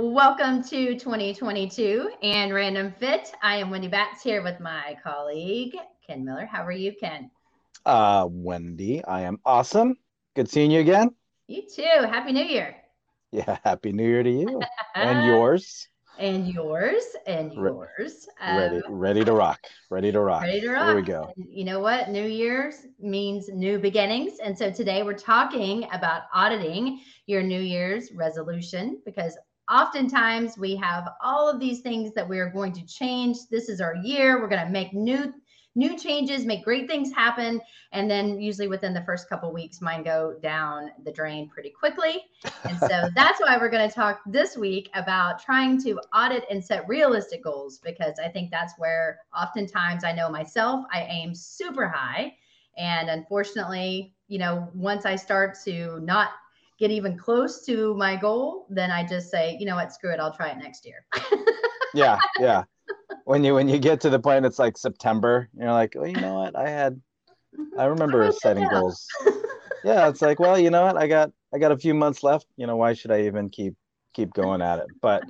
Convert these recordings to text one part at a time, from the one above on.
Welcome to 2022 and Random Fit. I am Wendy Batts here with my colleague Ken Miller. How are you, Ken? Uh, Wendy, I am awesome. Good seeing you again. You too. Happy New Year. Yeah, Happy New Year to you and yours. And yours and yours. Ready, um, ready to rock. Ready to rock. Ready to rock. Here we go. And you know what? New Year's means new beginnings. And so today we're talking about auditing your New Year's resolution because oftentimes we have all of these things that we are going to change. This is our year. We're going to make new new changes, make great things happen, and then usually within the first couple weeks, mine go down the drain pretty quickly. And so that's why we're going to talk this week about trying to audit and set realistic goals because I think that's where oftentimes I know myself I aim super high, and unfortunately, you know, once I start to not get even close to my goal, then I just say, you know what, screw it, I'll try it next year. yeah, yeah. When you when you get to the point, it's like September. You're like, well, you know what, I had, I remember setting goals. yeah, it's like, well, you know what, I got I got a few months left. You know, why should I even keep keep going at it? But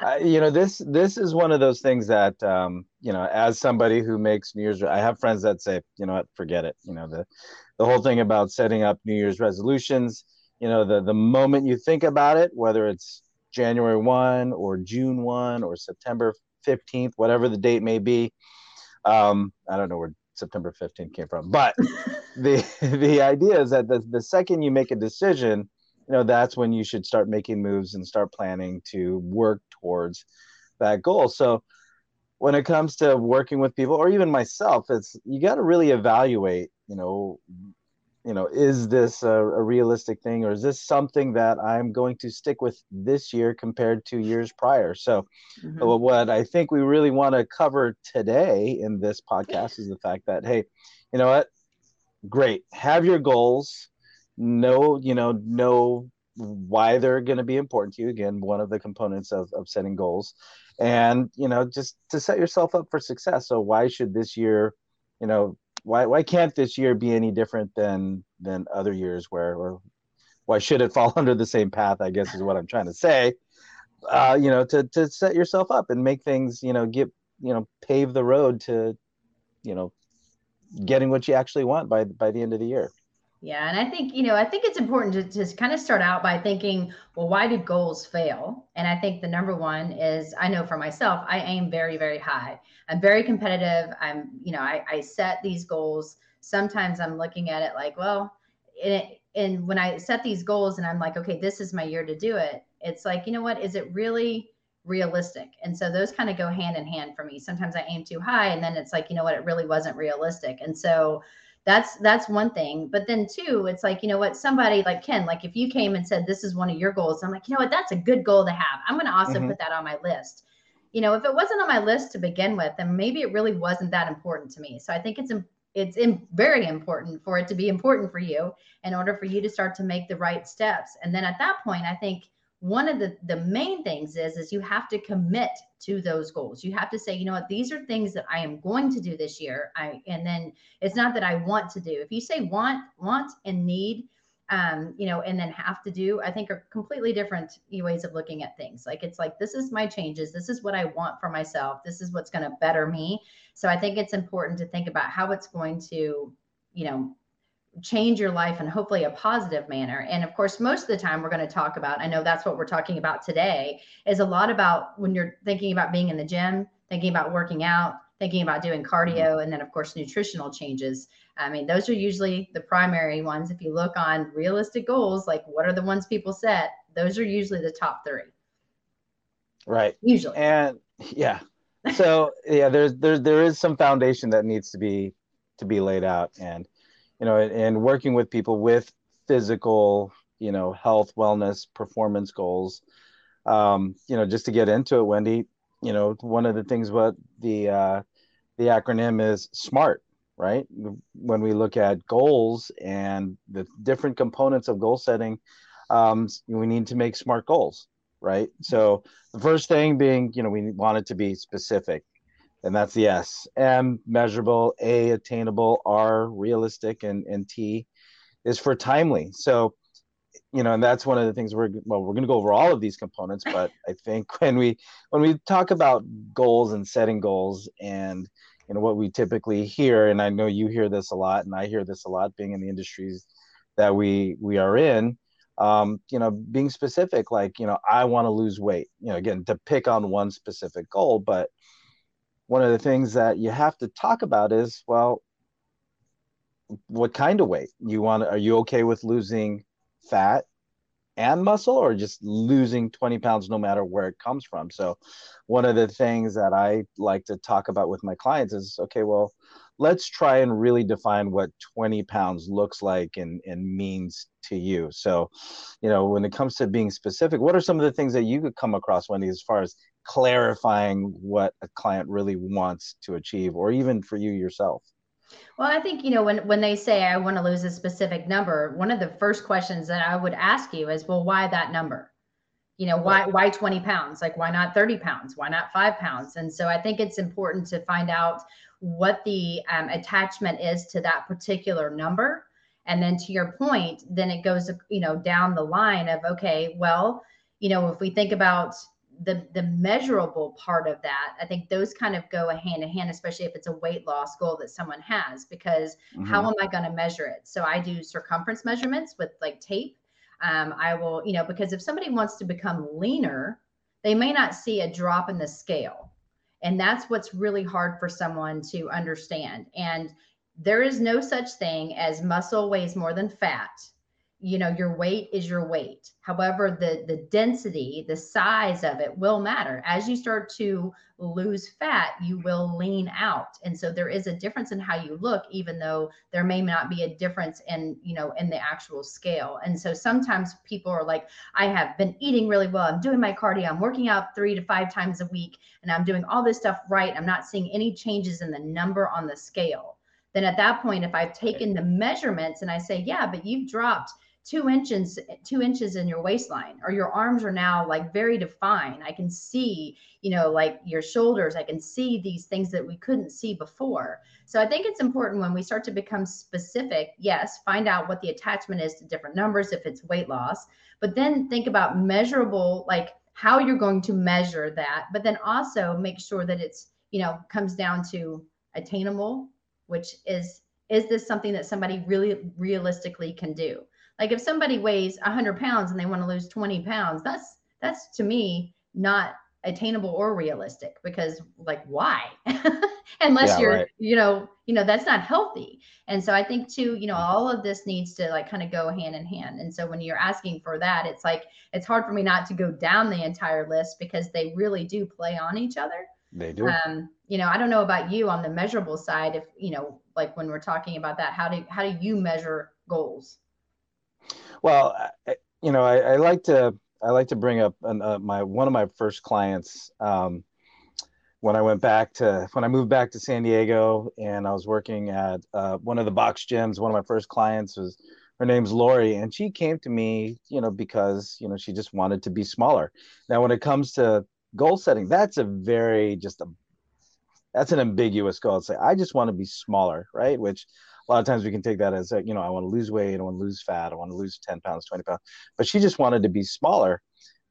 uh, you know, this this is one of those things that um, you know, as somebody who makes New Year's, I have friends that say, you know what, forget it. You know, the the whole thing about setting up New Year's resolutions you know the the moment you think about it whether it's january 1 or june 1 or september 15th whatever the date may be um, i don't know where september 15th came from but the the idea is that the, the second you make a decision you know that's when you should start making moves and start planning to work towards that goal. So when it comes to working with people or even myself it's you got to really evaluate you know you know, is this a, a, realistic thing or is this something that I'm going to stick with this year compared to years prior? So, mm-hmm. what I think we really want to cover today in this podcast is the fact that, hey, you know what? Great. Have your goals. Know, you know, know why they're going to be important to you. Again, one of the components of, of setting goals. And, you know, just to set yourself up for success. So, why should this year, you know, why why can't this year be any different than than other years where or why should it fall under the same path i guess is what i'm trying to say? Uh, you know to to set yourself up and make things you know get you know pave the road to you know getting what you actually want by by the end of the year yeah, and I think, you know, I think it's important to just kind of start out by thinking, well, why do goals fail? And I think the number one is I know for myself, I aim very, very high. I'm very competitive. I'm, you know, I, I set these goals. Sometimes I'm looking at it like, well, it, and when I set these goals and I'm like, okay, this is my year to do it, it's like, you know what, is it really realistic? And so those kind of go hand in hand for me. Sometimes I aim too high and then it's like, you know what, it really wasn't realistic. And so, that's that's one thing. But then two it's like you know what somebody like ken like if you came and said this is one of your goals i'm like you know what that's a good goal to have. I'm going to also mm-hmm. put that on my list. You know if it wasn't on my list to begin with then maybe it really wasn't that important to me. So i think it's it's in, very important for it to be important for you in order for you to start to make the right steps. And then at that point i think one of the the main things is is you have to commit to those goals. You have to say you know what? These are things that i am going to do this year. I and then it's not that i want to do. If you say want want and need um you know and then have to do i think are completely different ways of looking at things. Like it's like this is my changes. This is what i want for myself. This is what's going to better me. So i think it's important to think about how it's going to you know change your life in hopefully a positive manner. And of course, most of the time we're going to talk about, I know that's what we're talking about today, is a lot about when you're thinking about being in the gym, thinking about working out, thinking about doing cardio, mm-hmm. and then of course, nutritional changes. I mean, those are usually the primary ones. If you look on realistic goals, like what are the ones people set, those are usually the top three. Right. Usually. And yeah. So yeah, there's there there is some foundation that needs to be to be laid out. And you know, and working with people with physical, you know, health, wellness, performance goals. Um, you know, just to get into it, Wendy, you know, one of the things what the uh, the acronym is SMART, right? When we look at goals and the different components of goal setting, um, we need to make SMART goals, right? So the first thing being, you know, we want it to be specific and that's the S. M measurable, A attainable, R realistic, and and T is for timely. So you know, and that's one of the things we're well, we're going to go over all of these components, but I think when we when we talk about goals and setting goals and you know what we typically hear, and I know you hear this a lot, and I hear this a lot, being in the industries that we we are in. Um, you know, being specific, like you know, I want to lose weight. You know, again, to pick on one specific goal, but one of the things that you have to talk about is, well, what kind of weight you want? Are you okay with losing fat and muscle or just losing 20 pounds no matter where it comes from so one of the things that i like to talk about with my clients is okay well let's try and really define what 20 pounds looks like and, and means to you so you know when it comes to being specific what are some of the things that you could come across wendy as far as clarifying what a client really wants to achieve or even for you yourself well, I think, you know, when, when they say I want to lose a specific number, one of the first questions that I would ask you is, well, why that number? You know, why, why 20 pounds? Like, why not 30 pounds? Why not five pounds? And so I think it's important to find out what the um, attachment is to that particular number. And then to your point, then it goes, you know, down the line of, okay, well, you know, if we think about the the measurable part of that i think those kind of go a hand in hand especially if it's a weight loss goal that someone has because mm-hmm. how am i going to measure it? So i do circumference measurements with like tape. Um, i will you know because if somebody wants to become leaner they may not see a drop in the scale. And that's what's really hard for someone to understand. And there is no such thing as muscle weighs more than fat you know your weight is your weight. However the the density the size of it will matter. As you start to lose fat you will lean out. And so there is a difference in how you look even though there may not be a difference in you know in the actual scale. And so sometimes people are like i have been eating really well. I'm doing my cardio. I'm working out three to five times a week and i'm doing all this stuff right. I'm not seeing any changes in the number on the scale. Then at that point if i've taken the measurements and i say yeah but you've dropped two inches two inches in your waistline or your arms are now like very defined. I can see you know like your shoulders. I can see these things that we couldn't see before. So i think it's important when we start to become specific yes find out what the attachment is to different numbers if it's weight loss but then think about measurable like how you're going to measure that but then also make sure that it's you know comes down to attainable which is is this something that somebody really realistically can do like if somebody weighs 100 pounds and they want to lose 20 pounds, that's that's to me not attainable or realistic because like why? Unless yeah, you're right. you know you know that's not healthy. And so I think too you know all of this needs to like kind of go hand in hand. And so when you're asking for that, it's like it's hard for me not to go down the entire list because they really do play on each other. They do. Um, you know, I don't know about you on the measurable side. If you know, like when we're talking about that, how do how do you measure goals? Well, I, you know, I, I, like to I like to bring up an, uh, my one of my first clients um, when I went back to when I moved back to San Diego and I was working at uh, one of the box gyms. One of my first clients was her name's Lori, and she came to me, you know, because you know she just wanted to be smaller. Now, when it comes to goal setting, that's a very just a that's an ambiguous goal. Say, I just want to be smaller, right? Which a lot of times we can take that as a, you know, I want to lose weight, I want to lose fat, I want to lose 10 pounds, 20 pounds. But she just wanted to be smaller.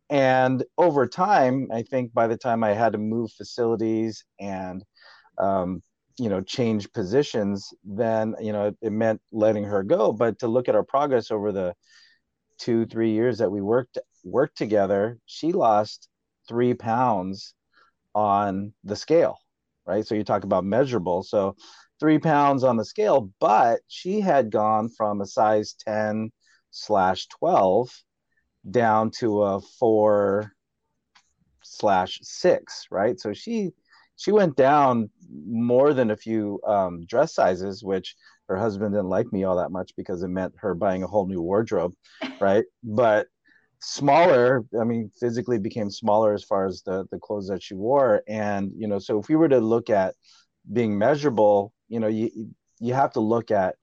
And over time, I think by the time I had to move facilities and, um, you know, change positions, then, you know, it, it meant letting her go. But to look at our progress over the two, three years that we worked worked together, she lost three pounds on the scale, right? So you talk about measurable. So three pounds on the scale, but she had gone from a size 10 slash 12 down to a four slash six, right? So she she went down more than a few um, dress sizes, which her husband didn't like me all that much because it meant her buying a whole new wardrobe, right? but smaller, I mean, physically became smaller as far as the the clothes that she wore, and you know, so if we were to look at being measurable you know you you have to look at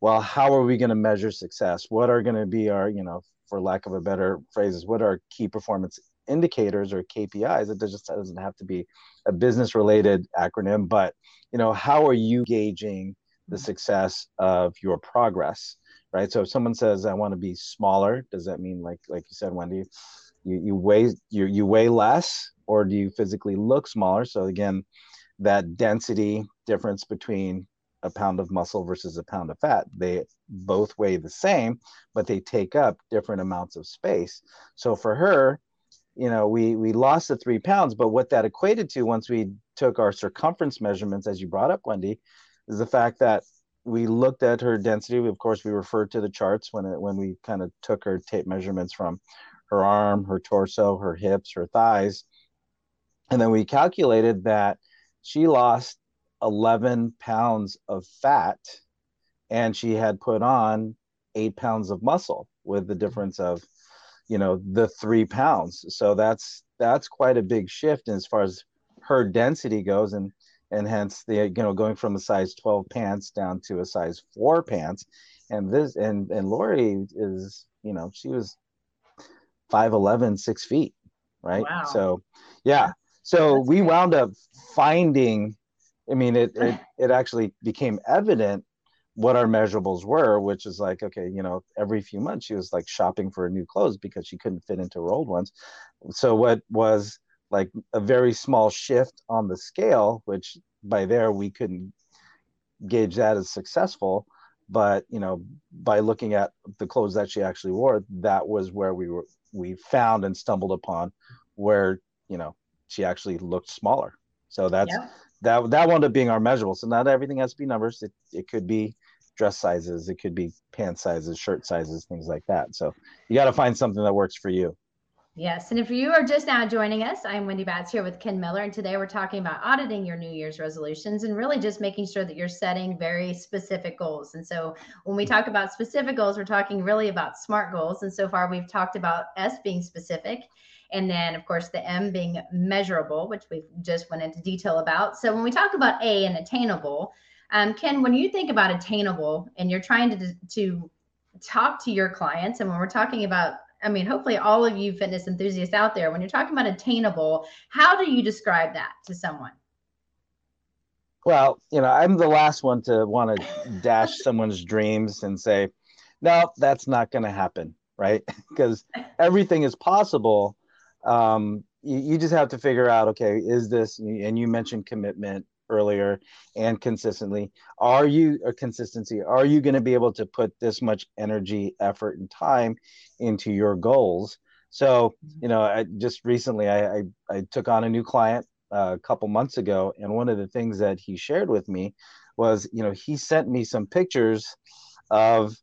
well how are we going to measure success what are going to be our you know for lack of a better phrases what are key performance indicators or kpis it just doesn't have to be a business related acronym but you know how are you gauging the mm-hmm. success of your progress right? So if someone says, I want to be smaller, does that mean like, like you said, Wendy, you, you weigh, you, you weigh less or do you physically look smaller? So again, that density difference between a pound of muscle versus a pound of fat. They both weigh the same, but they take up different amounts of space. So for her, you know, we we lost the three pounds, but what that equated to once we took our circumference measurements, as you brought up, Wendy, is the fact that we looked at her density. Of course, we referred to the charts when it, when we kind of took her tape measurements from her arm, her torso, her hips, her thighs, and then we calculated that she lost 11 pounds of fat and she had put on eight pounds of muscle with the difference of you know the three pounds. So that's that's quite a big shift as far as her density goes and and hence the you know going from a size 12 pants down to a size 4 pants. And this and and lori is you know she was 5'11 6 feet right? Wow. so yeah. So we wound up finding I mean, it, it, it actually became evident what our measurables were, which is like, okay, you know, every few months she was like shopping for new clothes because she couldn't fit into her old ones. So what was like a very small shift on the scale, which by there we couldn't gauge that as successful. But you know, by looking at the clothes that she actually wore, that was where we were we found and stumbled upon where you know she actually looked smaller. So that's yeah that that wound up being our measurable. So not everything has to be numbers. It it could be dress sizes, it could be pant sizes, shirt sizes, things like that. So you got to find something that works for you. Yes. And if you are just now joining us, I'm Wendy Batts here with Ken Miller. And today we're talking about auditing your New Year's resolutions and really just making sure that you're setting very specific goals. And so when we talk about specific goals, we're talking really about SMART goals. And so far we've talked about S being specific and then of course the M being measurable, which we just went into detail about. So when we talk about A and attainable, um, Ken, when you think about attainable and you're trying to to talk to your clients, and when we're talking about I mean, hopefully, all of you fitness enthusiasts out there, when you're talking about attainable, how do you describe that to someone? Well, you know, I'm the last one to want to dash someone's dreams and say, no, that's not going to happen, right? because everything is possible um, you, you just have to figure out okay is this and you mentioned commitment earlier and consistently. Are you a consistency are you going to be able to put this much energy effort and time into your goals? So you know I, just recently I, I, I took on a new client uh, a couple months ago and one of the things that he shared with me was you know he sent me some pictures of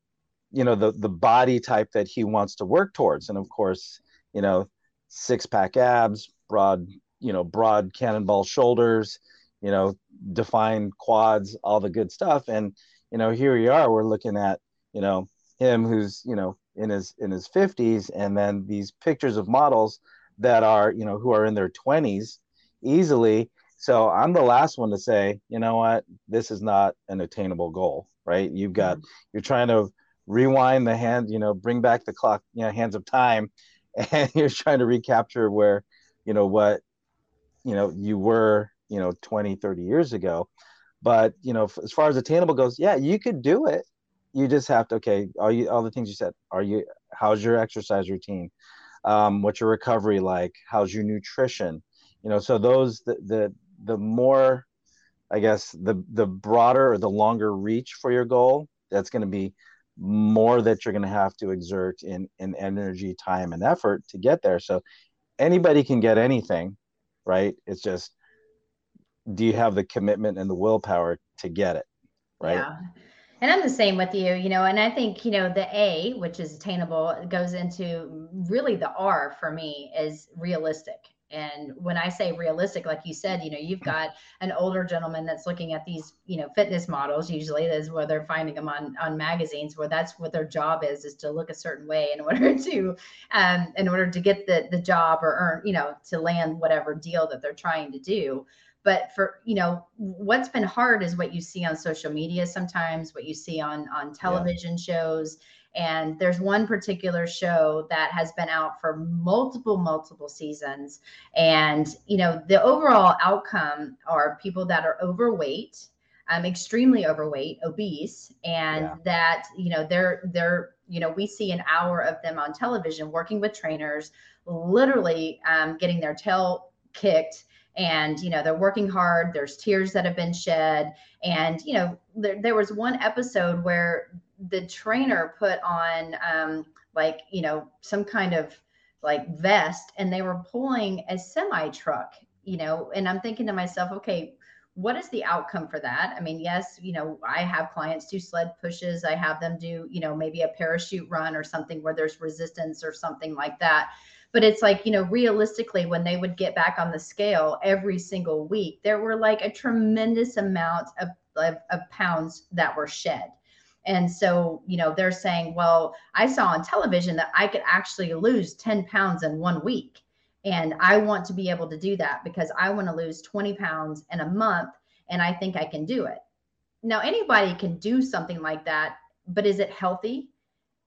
you know the the body type that he wants to work towards. And of course you know six pack abs, broad, you know, broad cannonball shoulders, you know, defined quads, all the good stuff. And, you know, here we are, we're looking at, you know, him who's, you know, in his in his 50s and then these pictures of models that are, you know, who are in their 20s easily. So I'm the last one to say, you know what, this is not an attainable goal, right? You've got mm-hmm. you're trying to rewind the hand, you know, bring back the clock, you know, hands of time and you're trying to recapture where you know what you know you were you know 20 30 years ago. But you know as far as attainable goes yeah you could do it. You just have to okay all you all the things you said are you how's your exercise routine? Um, what's your recovery like? How's your nutrition? You know so those the the, the more i guess the the broader or the longer reach for your goal that's going to be more that you're going to have to exert in in energy time and effort to get there. So anybody can get anything right? It's just do you have the commitment and the willpower to get it right? Yeah. And i'm the same with you you know and i think you know the a which is attainable goes into really the r for me is realistic and when I say realistic, like you said, you know, you've got an older gentleman that's looking at these, you know, fitness models. Usually, that's where they're finding them on on magazines, where that's what their job is, is to look a certain way in order to, um, in order to get the the job or earn, you know, to land whatever deal that they're trying to do. But for you know, what's been hard is what you see on social media sometimes, what you see on on television yeah. shows and there's one particular show that has been out for multiple, multiple seasons. And, you know, the overall outcome are people that are overweight. um, extremely overweight, obese, and yeah. that you know they're they're you know we see an hour of them on television working with trainers, literally um, getting their tail kicked and you know they're working hard there's tears that have been shed and you know there, there was one episode where the trainer put on um, like you know some kind of like vest and they were pulling a semi truck you know and i'm thinking to myself okay what is the outcome for that? I mean yes you know i have clients do sled pushes i have them do you know maybe a parachute run or something where there's resistance or something like that. But it's like you know realistically when they would get back on the scale every single week there were like a tremendous amount of, of, of pounds that were shed and so, you know, they're saying, well, I saw on television that I could actually lose 10 pounds in one week. And I want to be able to do that because I want to lose 20 pounds in a month. And I think I can do it. Now, anybody can do something like that, but is it healthy?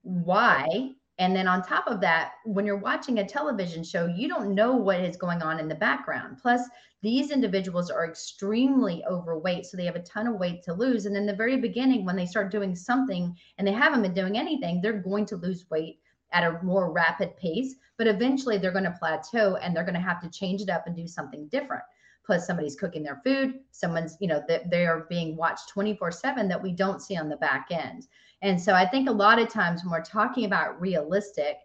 Why? And then on top of that, when you're watching a television show, you don't know what is going on in the background. Plus, these individuals are extremely overweight, so they have a ton of weight to lose. And in the very beginning, when they start doing something and they haven't been doing anything, they're going to lose weight at a more rapid pace. But eventually, they're going to plateau and they're going to have to change it up and do something different. Plus, somebody's cooking their food, someone's, you know, they are being watched 24 7 that we don't see on the back end. And so I think a lot of times when we're talking about realistic,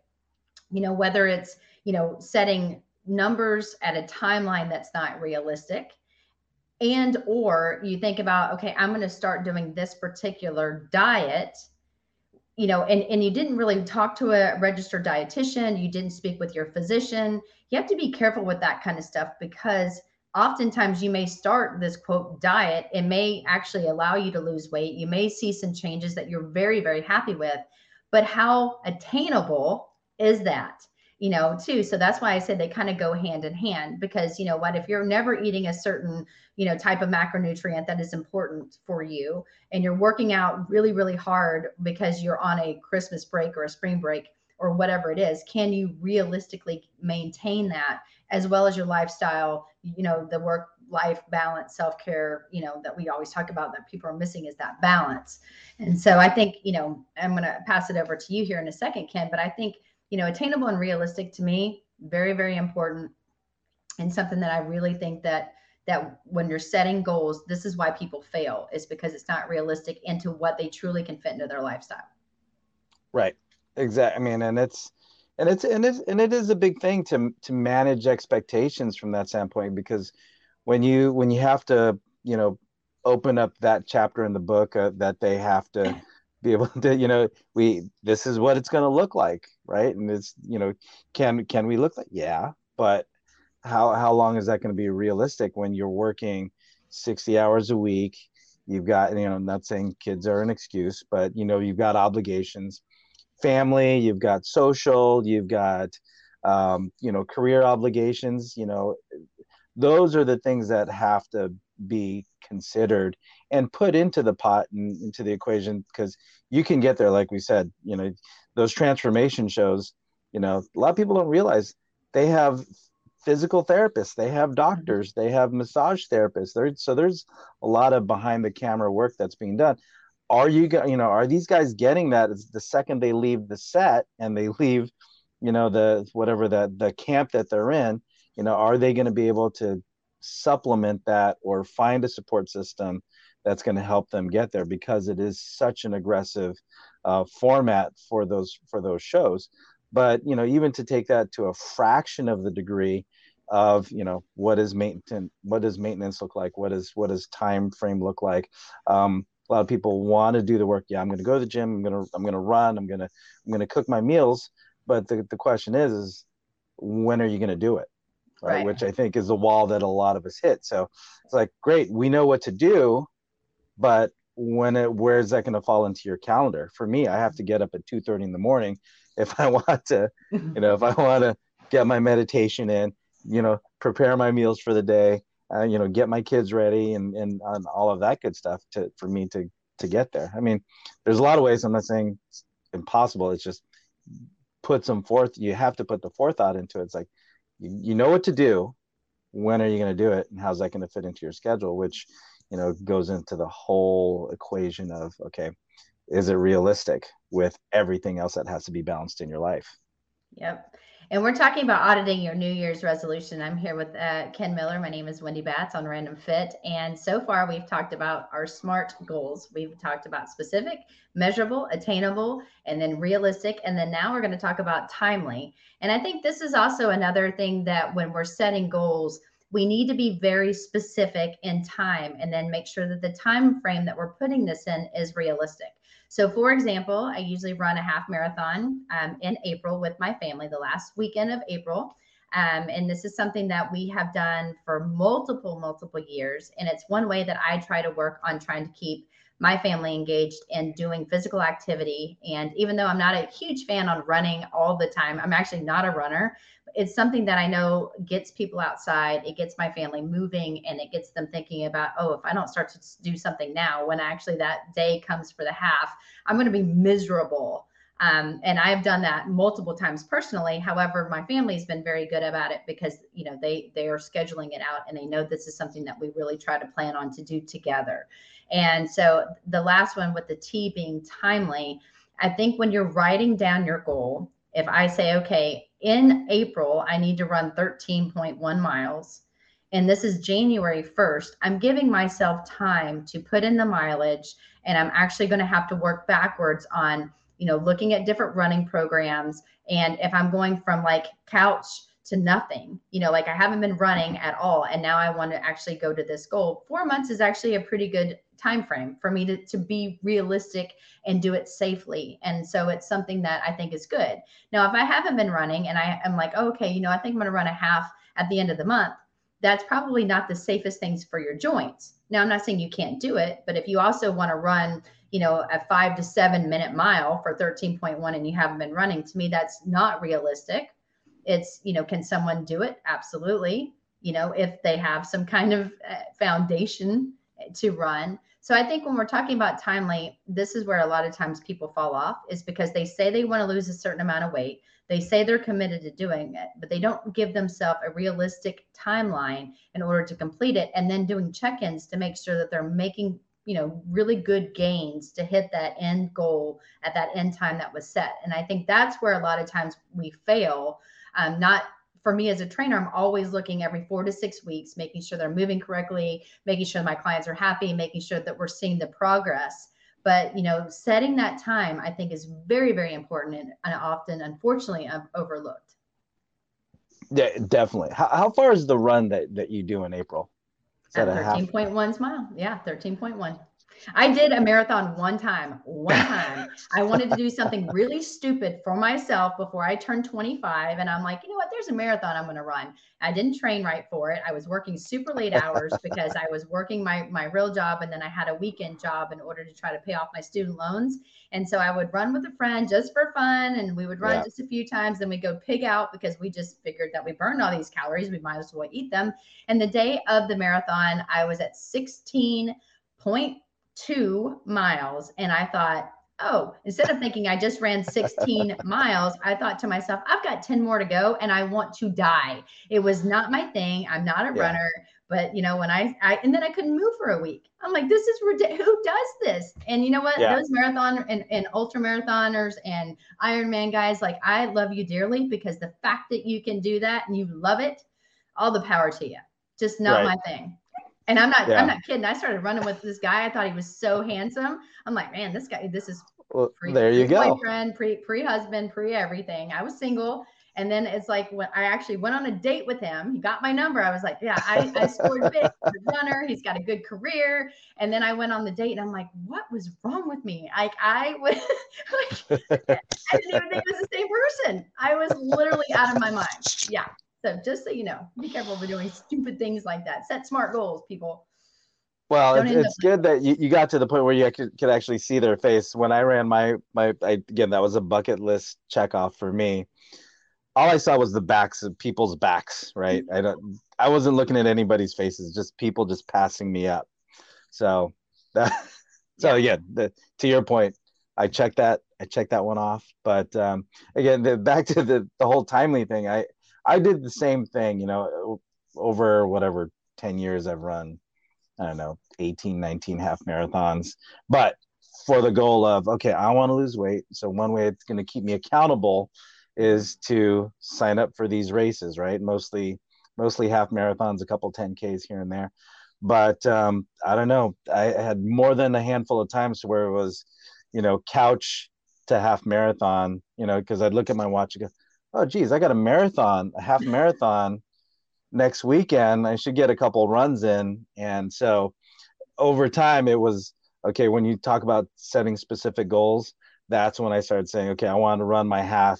you know, whether it's, you know, setting numbers at a timeline that's not realistic and or you think about okay i'm going to start doing this particular diet you know and, and you didn't really talk to a registered dietitian you didn't speak with your physician you have to be careful with that kind of stuff because oftentimes you may start this quote diet it may actually allow you to lose weight. You may see some changes that you're very very happy with but how attainable is that? You know too so that's why i said they kind of go hand in hand because you know what if you're never eating a certain you know type of macronutrient that is important for you and you're working out really really hard because you're on a christmas break or a spring break or whatever it is can you realistically maintain that as well as your lifestyle? You know the work life balance self-care you know that we always talk about that people are missing is that balance. And so i think you know i'm going to pass it over to you here in a second ken but i think you know attainable and realistic to me very very important and something that i really think that that when you're setting goals this is why people fail is because it's not realistic into what they truly can fit into their lifestyle. Right exactly i mean and it's and it's and it's and it is a big thing to to manage expectations from that standpoint because when you when you have to you know open up that chapter in the book uh, that they have to be able to you know we this is what it's going to look like right? And it's you know can can we look like yeah but how how long is that going to be realistic when you're working 60 hours a week? You've got you know I'm not saying kids are an excuse but you know you've got obligations family, you've got social, you've got um, you know career obligations. You know, those are the things that have to be considered and put into the pot and into the equation because you can get there like we said you know those transformation shows you know a lot of people don't realize they have physical therapists they have doctors they have massage therapists there so there's a lot of behind the camera work that's being done are you you know are these guys getting that the second they leave the set and they leave you know the whatever the the camp that they're in you know are they going to be able to supplement that or find a support system that's going to help them get there? Because it is such an aggressive uh, format for those for those shows. But you know even to take that to a fraction of the degree of you know what is maintenance what does maintenance look like? What is what does time frame look like? Um, a lot of people want to do the work. Yeah i'm going to go to the gym. I'm going to i'm going to run. I'm going to i'm going to cook my meals. But the, the question is is when are you going to do it? Right? right? which i think is the wall that a lot of us hit. So it's like great we know what to do but when it where is that going to fall into your calendar? For me i have to get up at 2 30 in the morning if i want to you know if i want to get my meditation in you know prepare my meals for the day uh, you know, get my kids ready and, and, and all of that good stuff to, for me to, to get there. I mean, there's a lot of ways I'm not saying it's impossible. It's just put some forth. You have to put the forethought into it. It's like, you, you know what to do. When are you going to do it? And how's that going to fit into your schedule? Which, you know goes into the whole equation of okay is it realistic with everything else that has to be balanced in your life yep and we're talking about auditing your New Year's resolution. I'm here with uh, Ken Miller. My name is Wendy Batts on Random Fit. And so far, we've talked about our SMART goals. We've talked about specific, measurable, attainable, and then realistic. And then now we're going to talk about timely. And I think this is also another thing that when we're setting goals, we need to be very specific in time and then make sure that the time frame that we're putting this in is realistic. So, for example, I usually run a half marathon um, in April with my family, the last weekend of April. Um, and this is something that we have done for multiple, multiple years. And it's one way that I try to work on trying to keep my family engaged in doing physical activity. And even though I'm not a huge fan on running all the time, I'm actually not a runner, it's something that I know gets people outside. It gets my family moving and it gets them thinking about, oh, if I don't start to do something now, when actually that day comes for the half, I'm going to be miserable. Um, and I've done that multiple times personally. However, my family's been very good about it because you know they they are scheduling it out and they know this is something that we really try to plan on to do together. And so the last one with the T being timely, I think when you're writing down your goal, if I say, okay, in April, I need to run 13.1 miles, and this is January 1st, I'm giving myself time to put in the mileage, and I'm actually going to have to work backwards on, you know, looking at different running programs. And if I'm going from like couch to nothing, you know, like I haven't been running at all, and now I want to actually go to this goal, four months is actually a pretty good time frame for me to, to be realistic and do it safely and so it's something that i think is good. Now if i haven't been running and i am like oh, okay you know i think i'm going to run a half at the end of the month that's probably not the safest things for your joints. Now i'm not saying you can't do it but if you also want to run you know a five to seven minute mile for 13.1 and you haven't been running to me that's not realistic it's you know can someone do it? Absolutely. You know if they have some kind of uh, foundation to run. So I think when we're talking about timely, this is where a lot of times people fall off is because they say they want to lose a certain amount of weight. They say they're committed to doing it, but they don't give themselves a realistic timeline in order to complete it and then doing check-ins to make sure that they're making you know really good gains to hit that end goal at that end time that was set. And i think that's where a lot of times we fail um, not for me as a trainer, I'm always looking every four to six weeks, making sure they're moving correctly, making sure my clients are happy, making sure that we're seeing the progress. But you know, setting that time, I think, is very, very important and, and often, unfortunately, overlooked. Yeah, definitely. How, how far is the run that that you do in April? At 13.1 mile. Yeah, 13.1. I did a marathon one time, one time. I wanted to do something really stupid for myself before I turned 25. And I'm like, you know what? There's a marathon I'm going to run. I didn't train right for it. I was working super late hours because I was working my, my real job. And then I had a weekend job in order to try to pay off my student loans. And so I would run with a friend just for fun. And we would run yeah. just a few times. Then we'd go pig out because we just figured that we burned all these calories. We might as well eat them. And the day of the marathon, I was at 16 point two miles. And I thought, oh, instead of thinking I just ran 16 miles, I thought to myself, I've got 10 more to go and I want to die. It was not my thing. I'm not a yeah. runner. But you know, when I, I and then I couldn't move for a week. I'm like, this is ridiculous. Who does this? And you know what? Yeah. Those marathon and, and ultra marathoners and Ironman guys, like I love you dearly because the fact that you can do that and you love it, all the power to you. Just not right. my thing. And I'm not, yeah. I'm not kidding. I started running with this guy. I thought he was so handsome. I'm like, man, this guy, this is well, pre, there you go. Boyfriend, pre, pre husband, pre everything. I was single. And then it's like when I actually went on a date with him, he got my number. I was like, yeah, I, I scored big. runner. He's got a good career. And then I went on the date and I'm like, what was wrong with me? Like I was, like, I didn't even think it was the same person. I was literally out of my mind. Yeah. So just so you know, be careful for doing stupid things like that. Set smart goals, people. Well, it's, it's good that you, you got to the point where you could, could actually see their face. When I ran my my I, again, that was a bucket list check off for me. All I saw was the backs of people's backs, right? I don't I wasn't looking at anybody's faces, just people just passing me up. So that so yeah, the, to your point, I checked that I checked that one off. But um, again, the, back to the the whole timely thing. I I did the same thing, you know, over whatever 10 years I've run. I don't know, 18, 19 half marathons. But for the goal of, okay, I want to lose weight. So one way it's going to keep me accountable is to sign up for these races, right? Mostly, mostly half marathons, a couple 10Ks here and there. But um, I don't know. I had more than a handful of times where it was, you know, couch to half marathon, you know, because I'd look at my watch and go, oh, geez, I got a marathon, a half marathon next weekend. I should get a couple runs in. And so over time, it was okay. When you talk about setting specific goals, that's when I started saying, okay, I want to run my half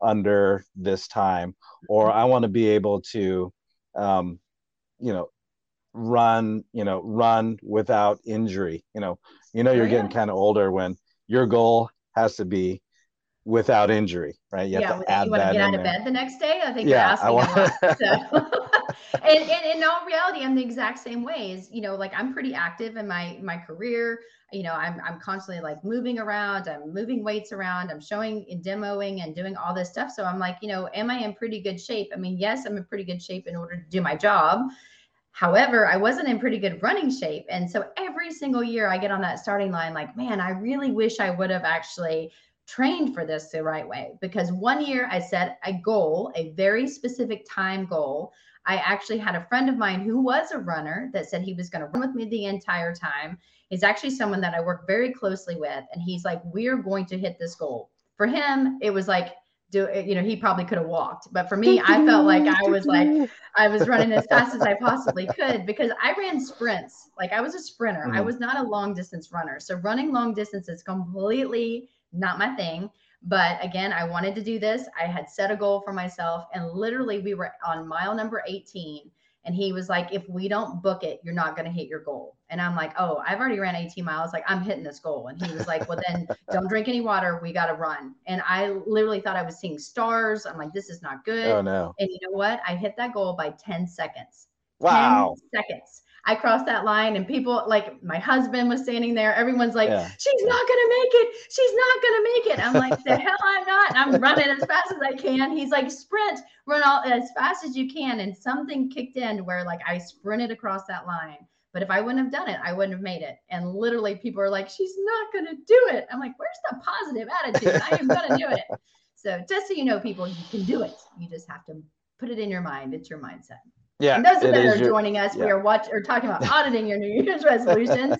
under this time, or I want to be able to, um, you know, run, you know, run without injury. You know, you know, you're oh, yeah. getting kind of older when your goal has to be without injury, right? You yeah, you want to get out of bed the next day. I think yeah, you're asking want... a lot. So. and, and in all reality, I'm the exact same ways. You know, like I'm pretty active in my my career. You know, I'm I'm constantly like moving around. I'm moving weights around. I'm showing and demoing and doing all this stuff. So I'm like, you know, am I in pretty good shape? I mean, yes, I'm in pretty good shape in order to do my job. However, I wasn't in pretty good running shape. And so every single year I get on that starting line, like, man, I really wish I would have actually trained for this the right way because one year I set a goal, a very specific time goal. I actually had a friend of mine who was a runner that said he was going to run with me the entire time. He's actually someone that I work very closely with. And he's like, We're going to hit this goal. For him, it was like, do you know he probably could have walked but for me i felt like i was like i was running as fast as i possibly could because i ran sprints like i was a sprinter mm-hmm. i was not a long distance runner so running long distance is completely not my thing. But again, I wanted to do this. I had set a goal for myself, and literally, we were on mile number 18. And he was like, if we don't book it, you're not going to hit your goal. And I'm like, oh, I've already ran 18 miles. Like, I'm hitting this goal. And he was like, well, then don't drink any water. We got to run. And I literally thought I was seeing stars. I'm like, this is not good. Oh, no. And you know what? I hit that goal by 10 seconds. Wow. 10 seconds. I crossed that line and people like my husband was standing there. Everyone's like, yeah. she's not gonna make it. She's not gonna make it. I'm like, the hell I'm not. I'm running as fast as I can. He's like, sprint, run all as fast as you can. And something kicked in where like I sprinted across that line. But if I wouldn't have done it, I wouldn't have made it. And literally people are like, she's not gonna do it. I'm like, where's the positive attitude? I am gonna do it. So just so you know, people, you can do it. You just have to put it in your mind. It's your mindset. Yeah. And those of that are your, joining us, yeah. we are watching or talking about auditing your New Year's resolutions.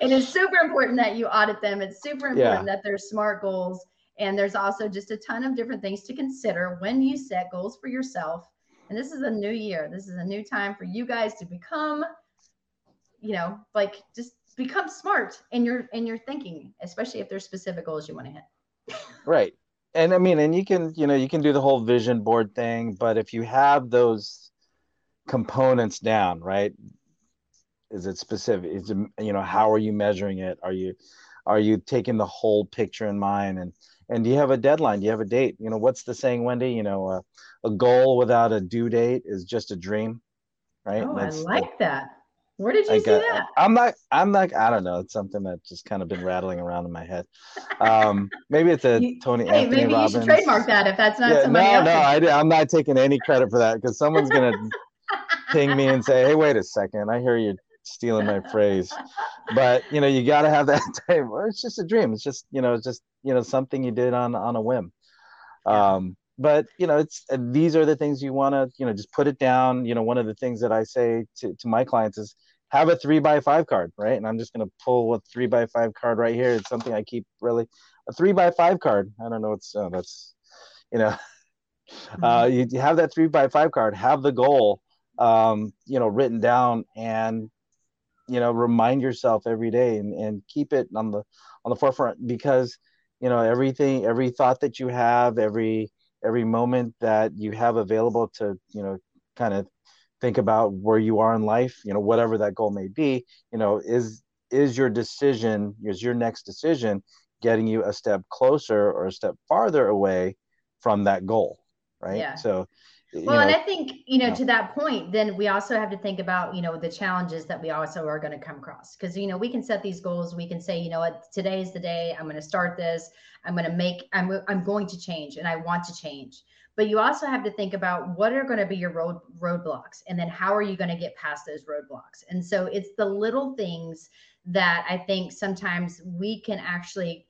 it is super important that you audit them. It's super important yeah. that they're smart goals. And there's also just a ton of different things to consider when you set goals for yourself. And this is a new year. This is a new time for you guys to become, you know, like just become smart in your in your thinking, especially if there's specific goals you want to hit. right. And I mean, and you can, you know, you can do the whole vision board thing, but if you have those components down, right? Is it specific? Is it, you know, how are you measuring it? Are you are you taking the whole picture in mind and and do you have a deadline? Do you have a date? You know, what's the saying, Wendy? You know, uh, a goal without a due date is just a dream, right? Oh, I like that. Where did you like see a, that? I'm not. I'm not. I don't know. It's something that just kind of been rattling around in my head. Um, maybe it's a you, Tony hey, Anthony maybe Robbins. you should trademark that if that's not yeah, somebody no, else. No, I, I'm not taking any credit for that because someone's gonna ping me and say, "Hey, wait a second, I hear you stealing my phrase." But you know, you got to have that time. It's just a dream. It's just you know, it's just you know, something you did on on a whim. Um, but you know, it's uh, these are the things you want to you know just put it down. You know, one of the things that I say to to my clients is have a three by five card, right? And I'm just gonna pull a three by five card right here. It's something I keep really a three by five card. I don't know what's oh, that's you know. Uh, mm-hmm. you, you have that three by five card, have the goal, um, you know, written down and, you know, remind yourself every day and, and keep it on the, on the forefront because, you know, everything, every thought that you have, every, every moment that you have available to, you know, kind of think about where you are in life, you know, whatever that goal may be, you know, is, is your decision, is your next decision getting you a step closer or a step farther away from that goal right yeah. so well, know, and I think, you know, yeah. to that point, then we also have to think about, you know, the challenges that we also are going to come across. Because, you know, we can set these goals. We can say, you know what, today is the day I'm going to start this. I'm going to make, I'm, I'm going to change and I want to change. but you also have to think about what are going to be your road roadblocks and then how are you going to get past those roadblocks and so it's the little things that i think sometimes we can actually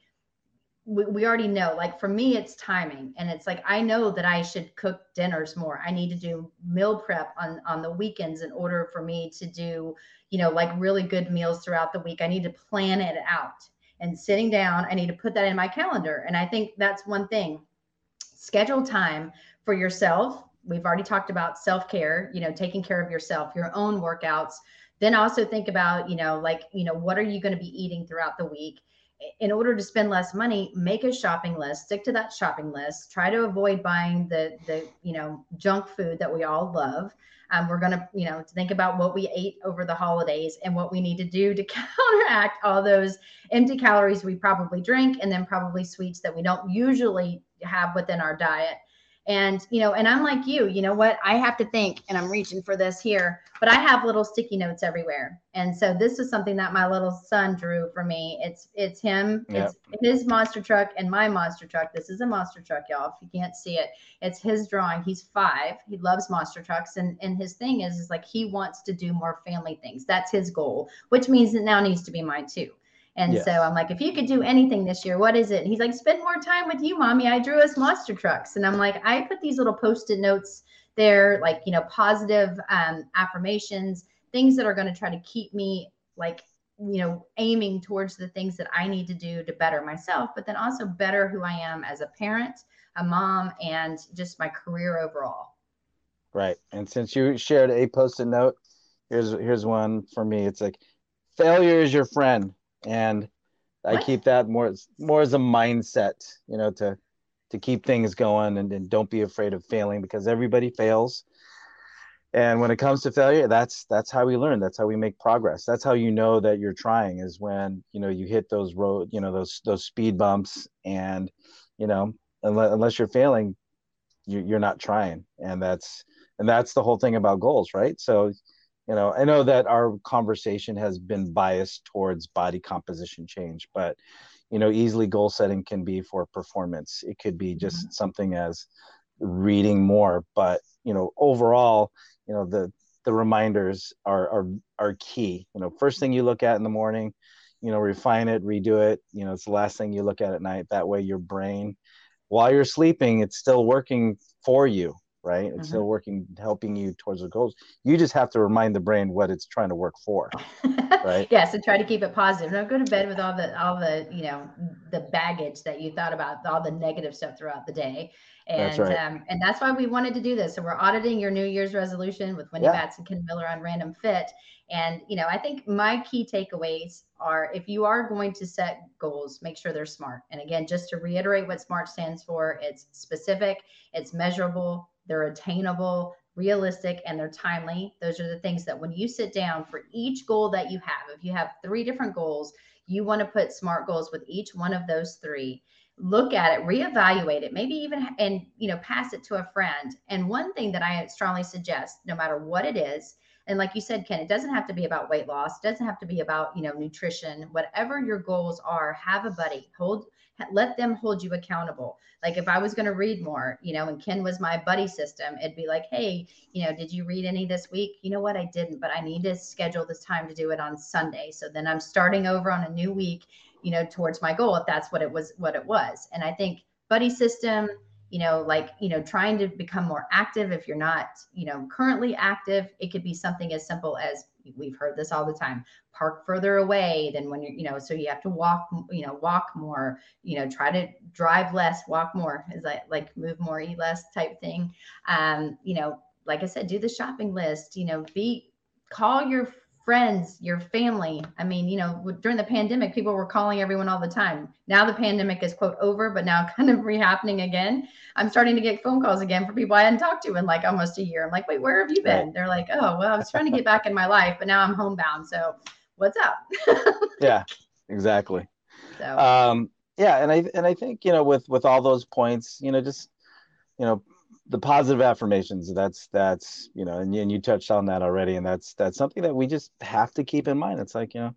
we, we already know like for me it's timing and it's like i know that i should cook dinners more. I need to do meal prep on on the weekends in order for me to do you know like really good meals throughout the week. I need to plan it out. And sitting down i need to put that in my calendar. And i think that's one thing. Schedule time for yourself. We've already talked about self-care you know taking care of yourself your own workouts. Then also think about you know like you know what are you going to be eating throughout the week in order to spend less money make a shopping list stick to that shopping list try to avoid buying the the you know junk food that we all love. Um, we're going to you know think about what we ate over the holidays and what we need to do to counteract all those empty calories we probably drink and then probably sweets that we don't usually have within our diet and, you know, and I'm like you, you know what? I have to think, and I'm reaching for this here, but I have little sticky notes everywhere. And so this is something that my little son drew for me. It's it's him, yep. it's his monster truck and my monster truck. This is a monster truck, y'all. If you can't see it, it's his drawing. He's five. He loves monster trucks. And and his thing is is like he wants to do more family things. That's his goal, which means it now needs to be mine too. And yes. so I'm like, if you could do anything this year, what is it? And he's like, spend more time with you, mommy. I drew us monster trucks. And I'm like, I put these little post-it notes there, like, you know, positive um, affirmations, things that are going to try to keep me like, you know, aiming towards the things that I need to do to better myself, but then also better who I am as a parent, a mom, and just my career overall. Right. And since you shared a post-it note, here's here's one for me. It's like failure is your friend and what? I keep that more more as a mindset, you know, to to keep things going and, and don't be afraid of failing because everybody fails. And when it comes to failure, that's that's how we learn. That's how we make progress. That's how you know that you're trying is when you know you hit those road, you know, those those speed bumps, and you know, unless, unless you're failing, you, you're not trying. And that's and that's the whole thing about goals, right? So you know i know that our conversation has been biased towards body composition change but you know easily goal setting can be for performance. It could be just mm-hmm. something as reading more but you know overall you know the the reminders are are are key. You know first thing you look at in the morning you know refine it redo it. You know it's the last thing you look at at night. That way your brain while you're sleeping it's still working for you right? It's mm-hmm. still working, helping you towards the goals. You just have to remind the brain what it's trying to work for, right? yeah. So try to keep it positive. Don't go to bed with all the all the you know the baggage that you thought about, all the negative stuff throughout the day. And that's right. um, and that's why we wanted to do this. So we're auditing your New Year's resolution with Wendy yeah. Batts and Ken Miller on Random Fit. And you know, I think my key takeaways are if you are going to set goals, make sure they're smart. And again, just to reiterate what SMART stands for, it's specific, it's measurable, they're attainable, realistic, and they're timely. Those are the things that when you sit down for each goal that you have, if you have three different goals, you want to put SMART goals with each one of those three. Look at it, reevaluate it, maybe even and you know pass it to a friend. And one thing that I strongly suggest, no matter what it is, and like you said ken it doesn't have to be about weight loss it doesn't have to be about you know nutrition whatever your goals are have a buddy hold let them hold you accountable. Like if I was going to read more, you know, and Ken was my buddy system, it'd be like, hey, you know, did you read any this week? You know what? I didn't, but I need to schedule this time to do it on Sunday. So then I'm starting over on a new week, you know, towards my goal if that's what it was, what it was. And I think buddy system, you know, like, you know, trying to become more active if you're not, you know, currently active, it could be something as simple as we've heard this all the time park further away than when you're you know so you have to walk you know walk more you know try to drive less walk more is like like move more eat less type thing. Um you know like i said do the shopping list you know be call your friends, your family. I mean, you know, during the pandemic, people were calling everyone all the time. Now the pandemic is quote over, but now kind of rehappening again. I'm starting to get phone calls again for people I hadn't talked to in like almost a year. I'm like, wait, where have you been? They're like, oh, well, I was trying to get back in my life, but now I'm homebound. So what's up? yeah, exactly. So, um, yeah. And I, and I think, you know, with, with all those points, you know, just, you know, the positive affirmations that's that's you know and, and you touched on that already and that's that's something that we just have to keep in mind it's like you know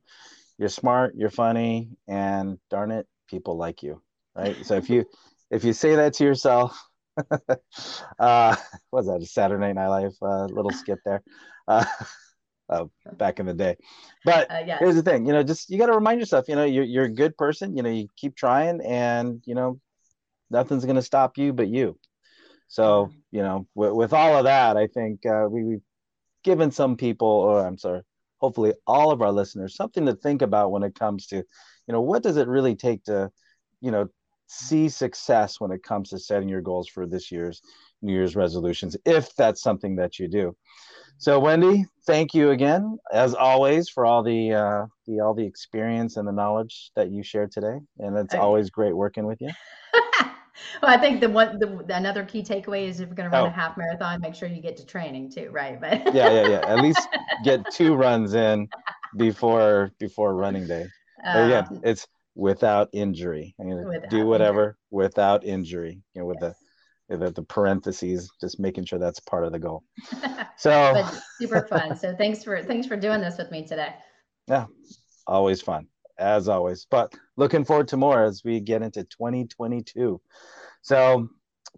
you're smart you're funny and darn it people like you right so if you if you say that to yourself uh, was that a Saturday Night Live uh, little skit there? Uh, uh, back in the day. But uh, yes. here's the thing, you know, just you got to remind yourself, you know, you're you're a good person. You know, you keep trying, and you know, nothing's going to stop you but you. So you know, with, with all of that, I think uh, we, we've given some people, or I'm sorry, hopefully all of our listeners, something to think about when it comes to, you know, what does it really take to, you know, see success when it comes to setting your goals for this year's New Year's resolutions, if that's something that you do. So Wendy, thank you again, as always, for all the uh, the all the experience and the knowledge that you shared today, and it's always great working with you. well, I think the one the, another key takeaway is if you're going to run oh. a half marathon, make sure you get to training too, right? But yeah, yeah, yeah. At least get two runs in before before running day. Uh, yeah, it's without injury. I'm gonna do whatever injury. without injury. You know, with yes. the the, the parentheses, just making sure that's part of the goal. So but super fun. So thanks for thanks for doing this with me today. Yeah, always fun as always. But looking forward to more as we get into 2022. So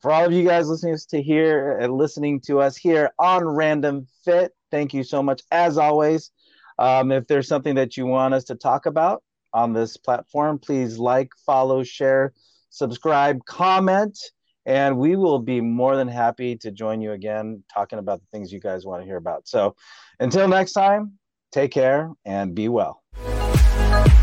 for all of you guys listening to here and listening to us here on Random Fit, thank you so much as always. Um, if there's something that you want us to talk about on this platform, please like, follow, share, subscribe, comment and we will be more than happy to join you again talking about the things you guys want to hear about. So until next time, take care and be well.